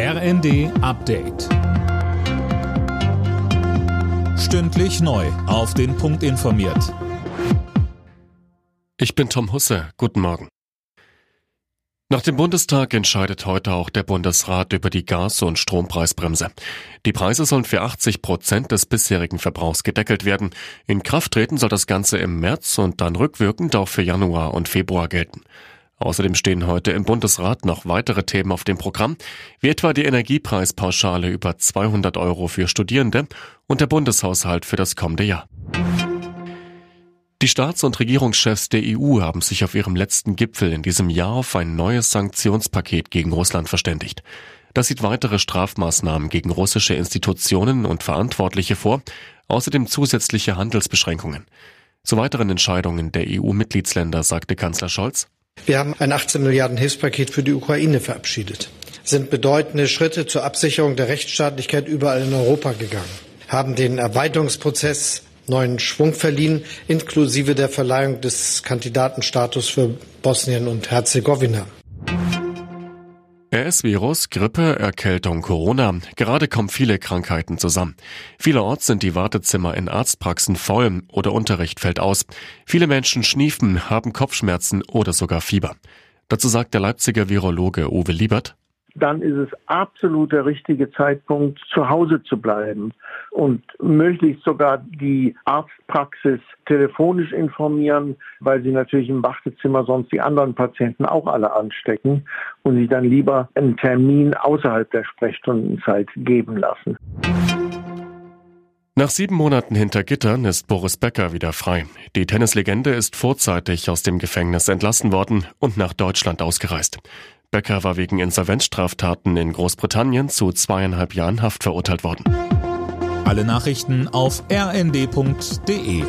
RND Update. Stündlich neu. Auf den Punkt informiert. Ich bin Tom Husse. Guten Morgen. Nach dem Bundestag entscheidet heute auch der Bundesrat über die Gas- und Strompreisbremse. Die Preise sollen für 80 Prozent des bisherigen Verbrauchs gedeckelt werden. In Kraft treten soll das Ganze im März und dann rückwirkend auch für Januar und Februar gelten. Außerdem stehen heute im Bundesrat noch weitere Themen auf dem Programm, wie etwa die Energiepreispauschale über 200 Euro für Studierende und der Bundeshaushalt für das kommende Jahr. Die Staats- und Regierungschefs der EU haben sich auf ihrem letzten Gipfel in diesem Jahr auf ein neues Sanktionspaket gegen Russland verständigt. Das sieht weitere Strafmaßnahmen gegen russische Institutionen und Verantwortliche vor, außerdem zusätzliche Handelsbeschränkungen. Zu weiteren Entscheidungen der EU-Mitgliedsländer sagte Kanzler Scholz, wir haben ein 18 Milliarden Hilfspaket für die Ukraine verabschiedet, sind bedeutende Schritte zur Absicherung der Rechtsstaatlichkeit überall in Europa gegangen, haben den Erweiterungsprozess neuen Schwung verliehen, inklusive der Verleihung des Kandidatenstatus für Bosnien und Herzegowina. RS-Virus, Grippe, Erkältung, Corona. Gerade kommen viele Krankheiten zusammen. Vielerorts sind die Wartezimmer in Arztpraxen voll oder Unterricht fällt aus. Viele Menschen schniefen, haben Kopfschmerzen oder sogar Fieber. Dazu sagt der Leipziger Virologe Uwe Liebert dann ist es absolut der richtige Zeitpunkt, zu Hause zu bleiben und möglichst sogar die Arztpraxis telefonisch informieren, weil sie natürlich im Wartezimmer sonst die anderen Patienten auch alle anstecken und sich dann lieber einen Termin außerhalb der Sprechstundenzeit geben lassen. Nach sieben Monaten hinter Gittern ist Boris Becker wieder frei. Die Tennislegende ist vorzeitig aus dem Gefängnis entlassen worden und nach Deutschland ausgereist. Becker war wegen Insolvenzstraftaten in Großbritannien zu zweieinhalb Jahren Haft verurteilt worden. Alle Nachrichten auf rnd.de